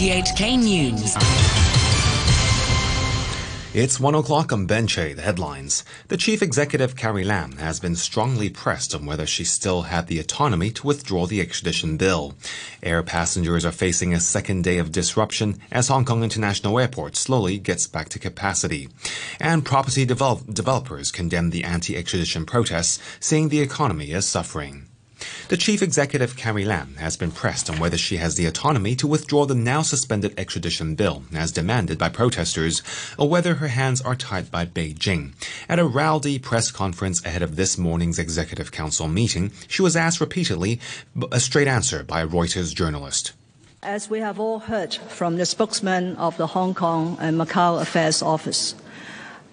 RTHK News. It's one o'clock on Benche, the headlines. The chief executive, Carrie Lam, has been strongly pressed on whether she still had the autonomy to withdraw the extradition bill. Air passengers are facing a second day of disruption as Hong Kong International Airport slowly gets back to capacity. And property develop- developers condemn the anti-extradition protests, saying the economy is suffering. The chief executive, Carrie Lam, has been pressed on whether she has the autonomy to withdraw the now suspended extradition bill, as demanded by protesters, or whether her hands are tied by Beijing. At a rowdy press conference ahead of this morning's Executive Council meeting, she was asked repeatedly a straight answer by a Reuters journalist. As we have all heard from the spokesman of the Hong Kong and Macau Affairs Office,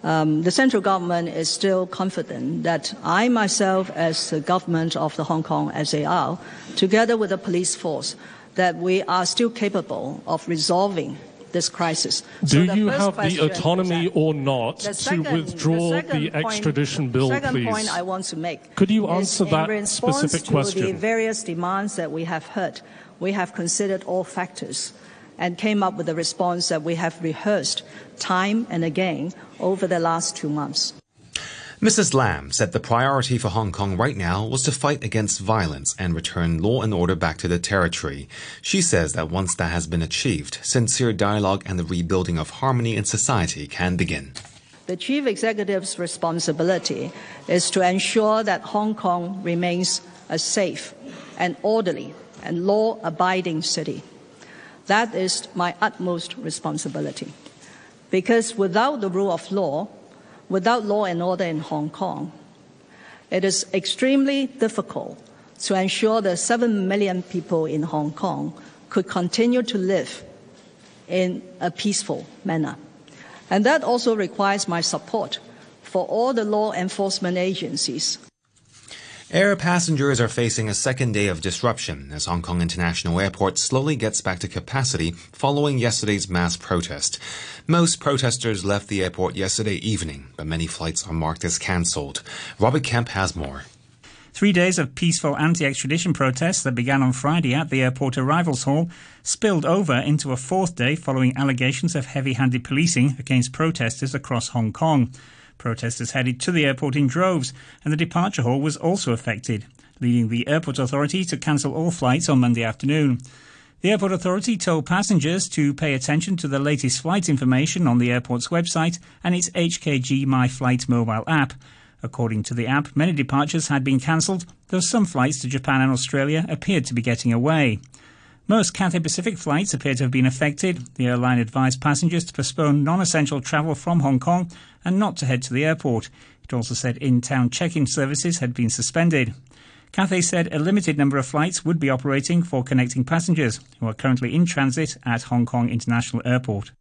um, the central government is still confident that I myself, as the government of the Hong Kong SAR, together with the police force, that we are still capable of resolving this crisis. Do so you have the autonomy or not second, to withdraw the, the extradition point, bill, second please? point I want to make. Could you answer that in specific to? The various demands that we have heard, we have considered all factors and came up with a response that we have rehearsed time and again over the last two months. Mrs. Lam said the priority for Hong Kong right now was to fight against violence and return law and order back to the territory. She says that once that has been achieved, sincere dialogue and the rebuilding of harmony in society can begin. The chief executive's responsibility is to ensure that Hong Kong remains a safe and orderly and law abiding city. That is my utmost responsibility. Because without the rule of law, without law and order in Hong Kong, it is extremely difficult to ensure that 7 million people in Hong Kong could continue to live in a peaceful manner. And that also requires my support for all the law enforcement agencies Air passengers are facing a second day of disruption as Hong Kong International Airport slowly gets back to capacity following yesterday's mass protest. Most protesters left the airport yesterday evening, but many flights are marked as cancelled. Robert Kemp has more. Three days of peaceful anti extradition protests that began on Friday at the airport arrivals hall spilled over into a fourth day following allegations of heavy handed policing against protesters across Hong Kong. Protesters headed to the airport in droves, and the departure hall was also affected, leading the airport authority to cancel all flights on Monday afternoon. The airport authority told passengers to pay attention to the latest flight information on the airport's website and its HKG My Flight mobile app. According to the app, many departures had been cancelled, though some flights to Japan and Australia appeared to be getting away. Most Cathay Pacific flights appear to have been affected. The airline advised passengers to postpone non essential travel from Hong Kong and not to head to the airport. It also said in town check in services had been suspended. Cathay said a limited number of flights would be operating for connecting passengers who are currently in transit at Hong Kong International Airport.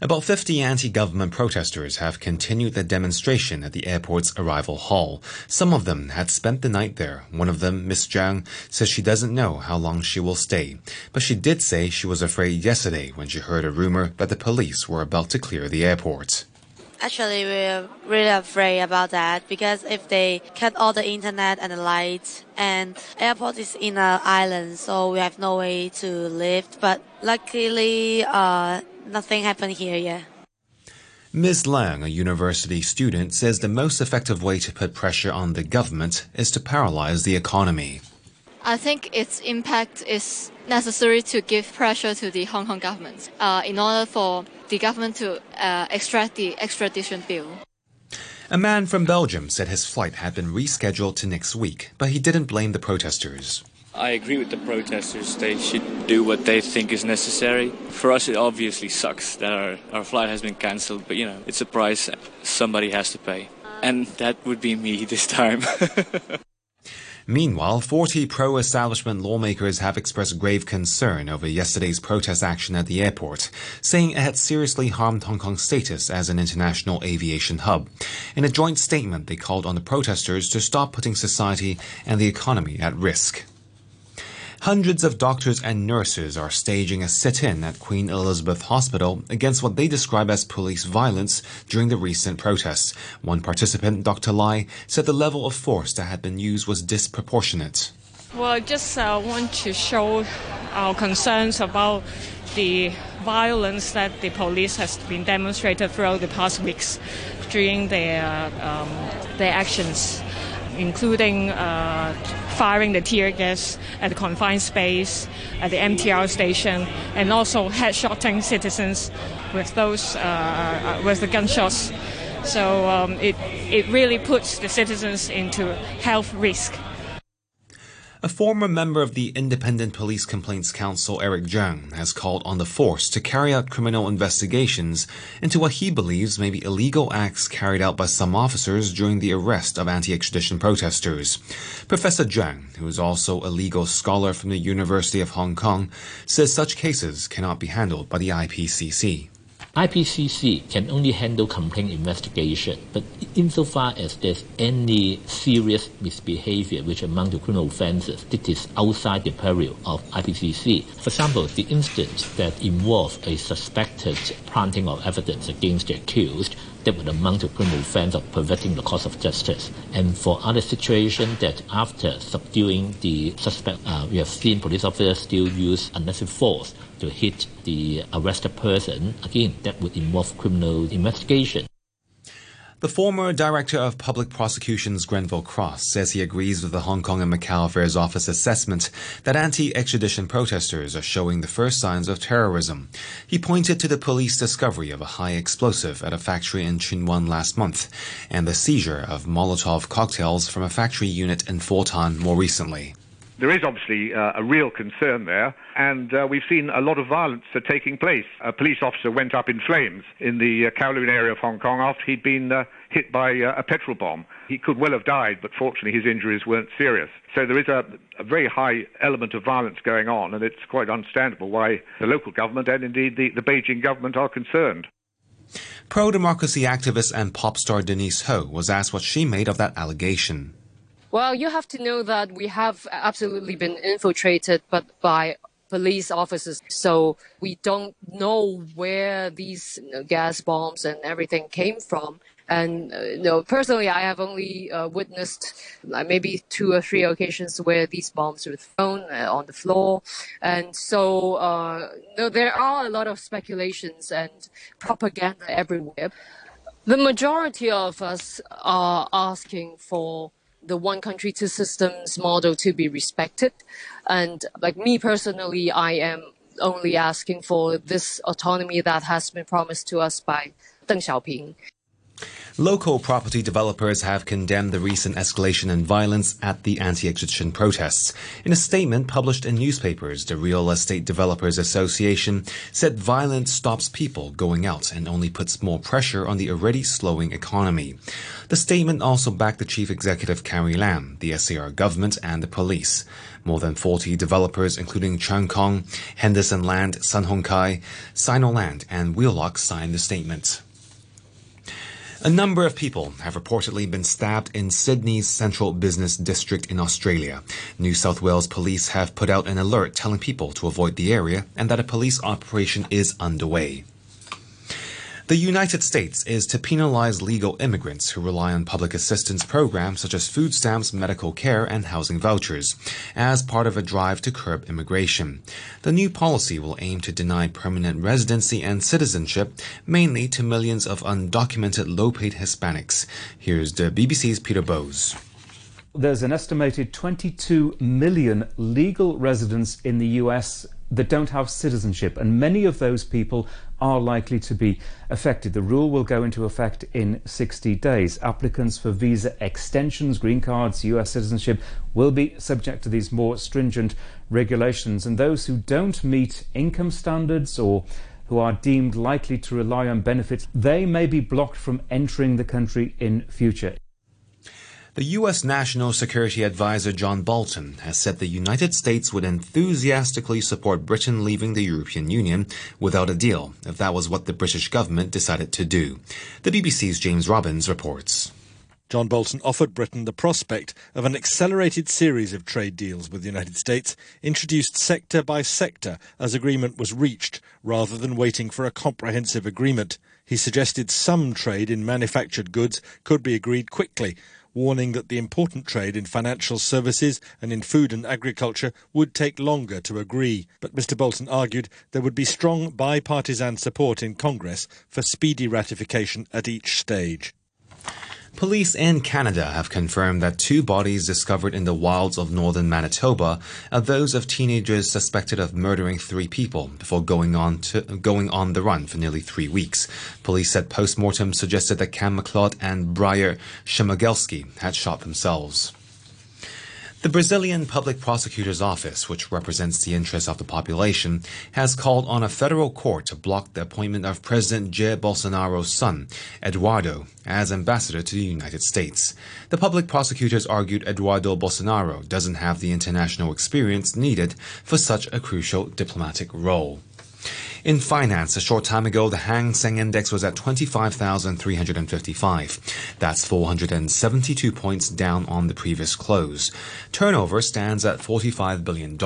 About 50 anti-government protesters have continued their demonstration at the airport's arrival hall. Some of them had spent the night there. One of them, Miss Zhang, says she doesn't know how long she will stay. But she did say she was afraid yesterday when she heard a rumor that the police were about to clear the airport. Actually, we're really afraid about that because if they cut all the internet and the lights, and airport is in an island, so we have no way to live. But luckily, uh, nothing happened here yet. Ms. Lang, a university student, says the most effective way to put pressure on the government is to paralyze the economy. I think its impact is necessary to give pressure to the Hong Kong government uh, in order for the government to uh, extract the extradition bill. A man from Belgium said his flight had been rescheduled to next week, but he didn't blame the protesters. I agree with the protesters. They should do what they think is necessary. For us, it obviously sucks that our, our flight has been cancelled, but you know, it's a price somebody has to pay. And that would be me this time. Meanwhile, 40 pro establishment lawmakers have expressed grave concern over yesterday's protest action at the airport, saying it had seriously harmed Hong Kong's status as an international aviation hub. In a joint statement, they called on the protesters to stop putting society and the economy at risk. Hundreds of doctors and nurses are staging a sit-in at Queen Elizabeth Hospital against what they describe as police violence during the recent protests. One participant, Dr. Lai, said the level of force that had been used was disproportionate. Well, I just uh, want to show our concerns about the violence that the police has been demonstrated throughout the past weeks during their um, their actions, including uh, firing the tear gas at the confined space at the MTR station, and also headshotting citizens with those uh, uh, with the gunshots. So um, it it really puts the citizens into health risk. A former member of the Independent Police Complaints Council, Eric Cheung, has called on the force to carry out criminal investigations into what he believes may be illegal acts carried out by some officers during the arrest of anti-extradition protesters. Professor Cheung, who is also a legal scholar from the University of Hong Kong, says such cases cannot be handled by the IPCC. IPCC can only handle complaint investigation, but insofar as there's any serious misbehavior which amount to criminal offences, this is outside the purview of IPCC. For example, the instance that involves a suspected planting of evidence against the accused that would amount to criminal offense of perverting the course of justice. And for other situations that after subduing the suspect, uh, we have seen police officers still use unnecessary force to hit the arrested person, again, that would involve criminal investigation. The former Director of Public Prosecutions Grenville Cross says he agrees with the Hong Kong and Macau Affairs Office assessment that anti-extradition protesters are showing the first signs of terrorism. He pointed to the police discovery of a high explosive at a factory in Tsuen Wan last month and the seizure of Molotov cocktails from a factory unit in Fo Tan more recently there is obviously uh, a real concern there, and uh, we've seen a lot of violence uh, taking place. A police officer went up in flames in the uh, Kowloon area of Hong Kong after he'd been uh, hit by uh, a petrol bomb. He could well have died, but fortunately his injuries weren't serious. So there is a, a very high element of violence going on, and it's quite understandable why the local government and indeed the, the Beijing government are concerned. Pro democracy activist and pop star Denise Ho was asked what she made of that allegation. Well, you have to know that we have absolutely been infiltrated, but by police officers. So we don't know where these you know, gas bombs and everything came from. And uh, you know, personally, I have only uh, witnessed uh, maybe two or three occasions where these bombs were thrown uh, on the floor. And so, uh, you know, there are a lot of speculations and propaganda everywhere. The majority of us are asking for the one country two systems model to be respected. And like me personally, I am only asking for this autonomy that has been promised to us by Deng Xiaoping. Local property developers have condemned the recent escalation in violence at the anti-extradition protests. In a statement published in newspapers, the Real Estate Developers Association said violence stops people going out and only puts more pressure on the already slowing economy. The statement also backed the chief executive Carrie Lam, the SAR government, and the police. More than 40 developers, including Cheung Kong, Henderson Land, Sun Hung Kai, Sinoland, and Wheelock, signed the statement. A number of people have reportedly been stabbed in Sydney's central business district in Australia. New South Wales police have put out an alert telling people to avoid the area and that a police operation is underway. The United States is to penalize legal immigrants who rely on public assistance programs such as food stamps, medical care, and housing vouchers as part of a drive to curb immigration. The new policy will aim to deny permanent residency and citizenship mainly to millions of undocumented low-paid Hispanics. Here's the BBC's Peter Bowes there's an estimated 22 million legal residents in the US that don't have citizenship, and many of those people are likely to be affected. The rule will go into effect in 60 days. Applicants for visa extensions, green cards, US citizenship will be subject to these more stringent regulations, and those who don't meet income standards or who are deemed likely to rely on benefits, they may be blocked from entering the country in future. The U.S. National Security Advisor John Bolton has said the United States would enthusiastically support Britain leaving the European Union without a deal if that was what the British government decided to do. The BBC's James Robbins reports. John Bolton offered Britain the prospect of an accelerated series of trade deals with the United States, introduced sector by sector as agreement was reached, rather than waiting for a comprehensive agreement. He suggested some trade in manufactured goods could be agreed quickly, warning that the important trade in financial services and in food and agriculture would take longer to agree. But Mr. Bolton argued there would be strong bipartisan support in Congress for speedy ratification at each stage. Police in Canada have confirmed that two bodies discovered in the wilds of northern Manitoba are those of teenagers suspected of murdering three people before going on to, going on the run for nearly three weeks. Police said post-mortem suggested that Kam McLeod and Bryer Schmegelsky had shot themselves. The Brazilian Public Prosecutor's Office, which represents the interests of the population, has called on a federal court to block the appointment of President Jair Bolsonaro's son, Eduardo, as ambassador to the United States. The public prosecutors argued Eduardo Bolsonaro doesn't have the international experience needed for such a crucial diplomatic role. In finance, a short time ago, the Hang Seng Index was at 25,355. That's 472 points down on the previous close. Turnover stands at $45 billion.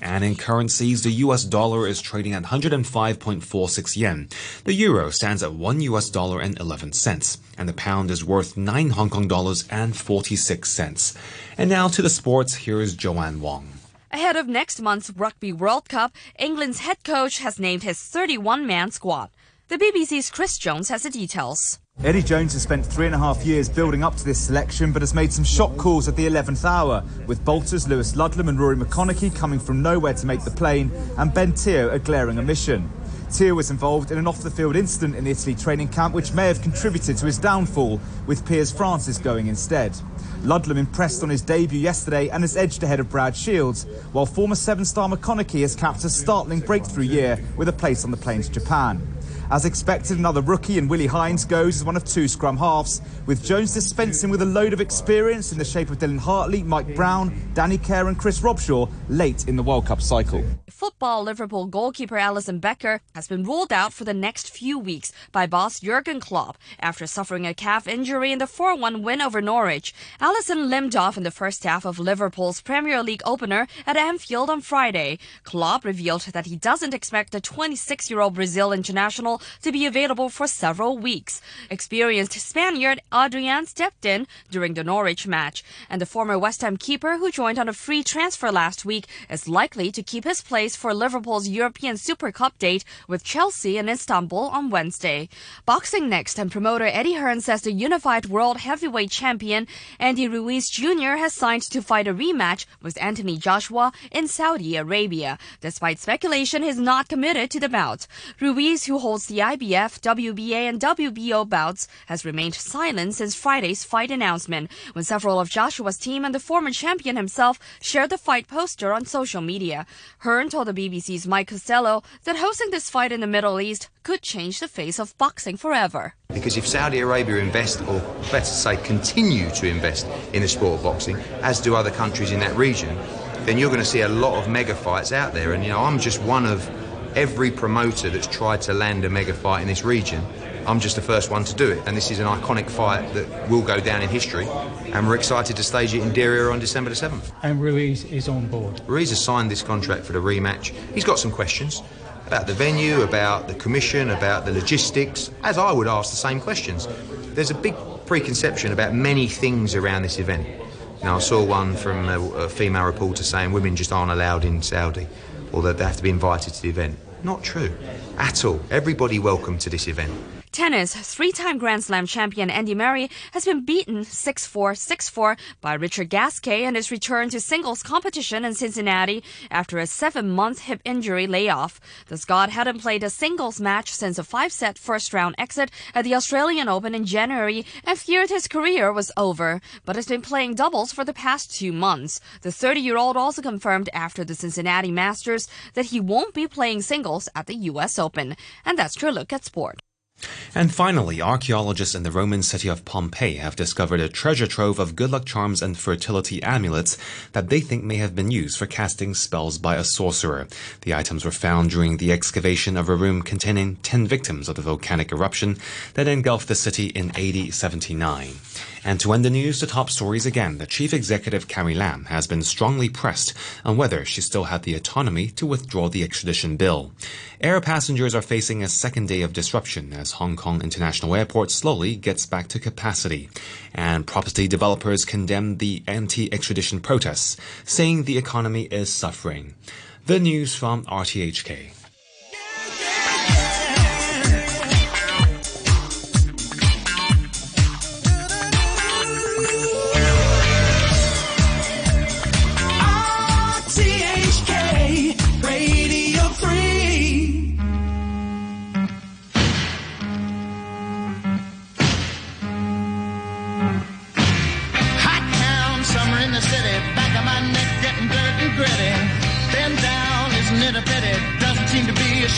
And in currencies, the US dollar is trading at 105.46 yen. The euro stands at 1 US dollar and 11 cents. And the pound is worth 9 Hong Kong dollars and 46 cents. And now to the sports, here is Joanne Wong. Ahead of next month's Rugby World Cup, England's head coach has named his 31 man squad. The BBC's Chris Jones has the details. Eddie Jones has spent three and a half years building up to this selection, but has made some shock calls at the 11th hour, with bolters Lewis Ludlam and Ruaridh McConnochie coming from nowhere to make the plane, and Ben Te'o a glaring omission. Te'o was involved in an off-the-field incident in the Italy training camp, which may have contributed to his downfall, with Piers Francis going instead. Ludlam impressed on his debut yesterday and has edged ahead of Brad Shields, while former seven-star McConnochie has capped a startling breakthrough year with a place on the plane to Japan. As expected, another rookie in Willy Heinz goes as one of two scrum halves, with Jones dispensing with a load of experience in the shape of Dylan Hartley, Mike Brown, Danny Care and Chris Robshaw late in the World Cup cycle. Football Liverpool goalkeeper Alisson Becker has been ruled out for the next few weeks by boss Jurgen Klopp after suffering a calf injury in the 4-1 win over Norwich. Alisson limped off in the first half of Liverpool's Premier League opener at Anfield on Friday. Klopp revealed that he doesn't expect the 26-year-old Brazil international to be available for several weeks. Experienced Spaniard Adrian stepped in during the Norwich match, and the former West Ham keeper who joined on a free transfer last week is likely to keep his place for Liverpool's European Super Cup date with Chelsea in Istanbul on Wednesday. Boxing next, and promoter Eddie Hearn says the unified world heavyweight champion Andy Ruiz Jr. has signed to fight a rematch with Anthony Joshua in Saudi Arabia. Despite speculation, he's not committed to the bout. Ruiz, who holds the IBF, WBA, and WBO bouts, has remained silent since Friday's fight announcement, when several of Joshua's team and the former champion himself shared the fight poster on social media. Hearn told the BBC's Mike Costello that hosting this fight in the Middle East could change the face of boxing forever. Because if Saudi Arabia invest, or better say, continue to invest in the sport of boxing, as do other countries in that region, then you're going to see a lot of mega fights out there. And, you know, I'm just one of every promoter that's tried to land a mega fight in this region. I'm just the first one to do it. And this is an iconic fight that will go down in history. And we're excited to stage it in Diriyah on December the 7th. And Ruiz is on board. Ruiz has signed this contract for the rematch. He's got some questions about the venue, about the commission, about the logistics, as I would ask the same questions. There's a big preconception about many things around this event. Now, I saw one from a, a female reporter saying women just aren't allowed in Saudi or that they have to be invited to the event. Not true at all. Everybody welcome to this event. Tennis, three-time Grand Slam champion Andy Murray has been beaten 6-4, 6-4 by Richard Gasquet in his return to singles competition in Cincinnati after a seven-month hip injury layoff. The Scot hadn't played a singles match since a five-set first-round exit at the Australian Open in January and feared his career was over, but has been playing doubles for the past two months. The 30-year-old also confirmed after the Cincinnati Masters that he won't be playing singles at the U.S. Open. And that's your look at sport. And finally, archaeologists in the Roman city of Pompeii have discovered a treasure trove of good luck charms and fertility amulets that they think may have been used for casting spells by a sorcerer. The items were found during the excavation of a room containing 10 victims of the volcanic eruption that engulfed the city in AD 79. And to end the news, the top stories again. The chief executive Carrie Lam has been strongly pressed on whether she still had the autonomy to withdraw the extradition bill. Air passengers are facing a second day of disruption as Hong Kong International Airport slowly gets back to capacity. And property developers condemn the anti-extradition protests, saying the economy is suffering. The news from RTHK.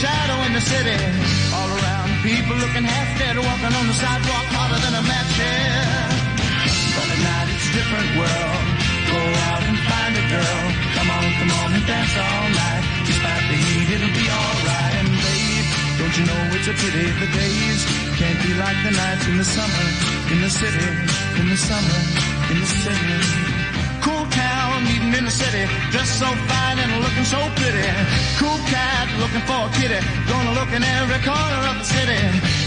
Shadow in the city. All around, people looking half dead, walking on the sidewalk harder than a match head. But at night it's a different world. Go out and find a girl. Come on, come on and dance all night. Despite the heat, it'll be alright. Don't you know it's a pity the days can't be like the nights in the summer, in the city, in the summer, in the city cool town, meeting in the city, dressed so fine and looking so pretty. Cool cat looking for a kitty, gonna look in every corner of the city.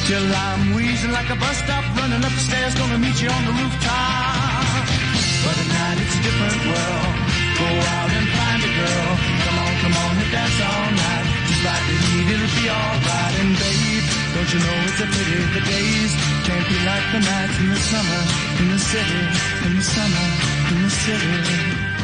Till I'm wheezing like a bus stop, running up the stairs, gonna meet you on the rooftop. But at night it's a different world. Go out and find a girl. Come on, come on and dance all night. Just like it'll be alright. And babe, don't you know it's a pity the days can't be like the nights in the summer, in the city, in the summer in the city.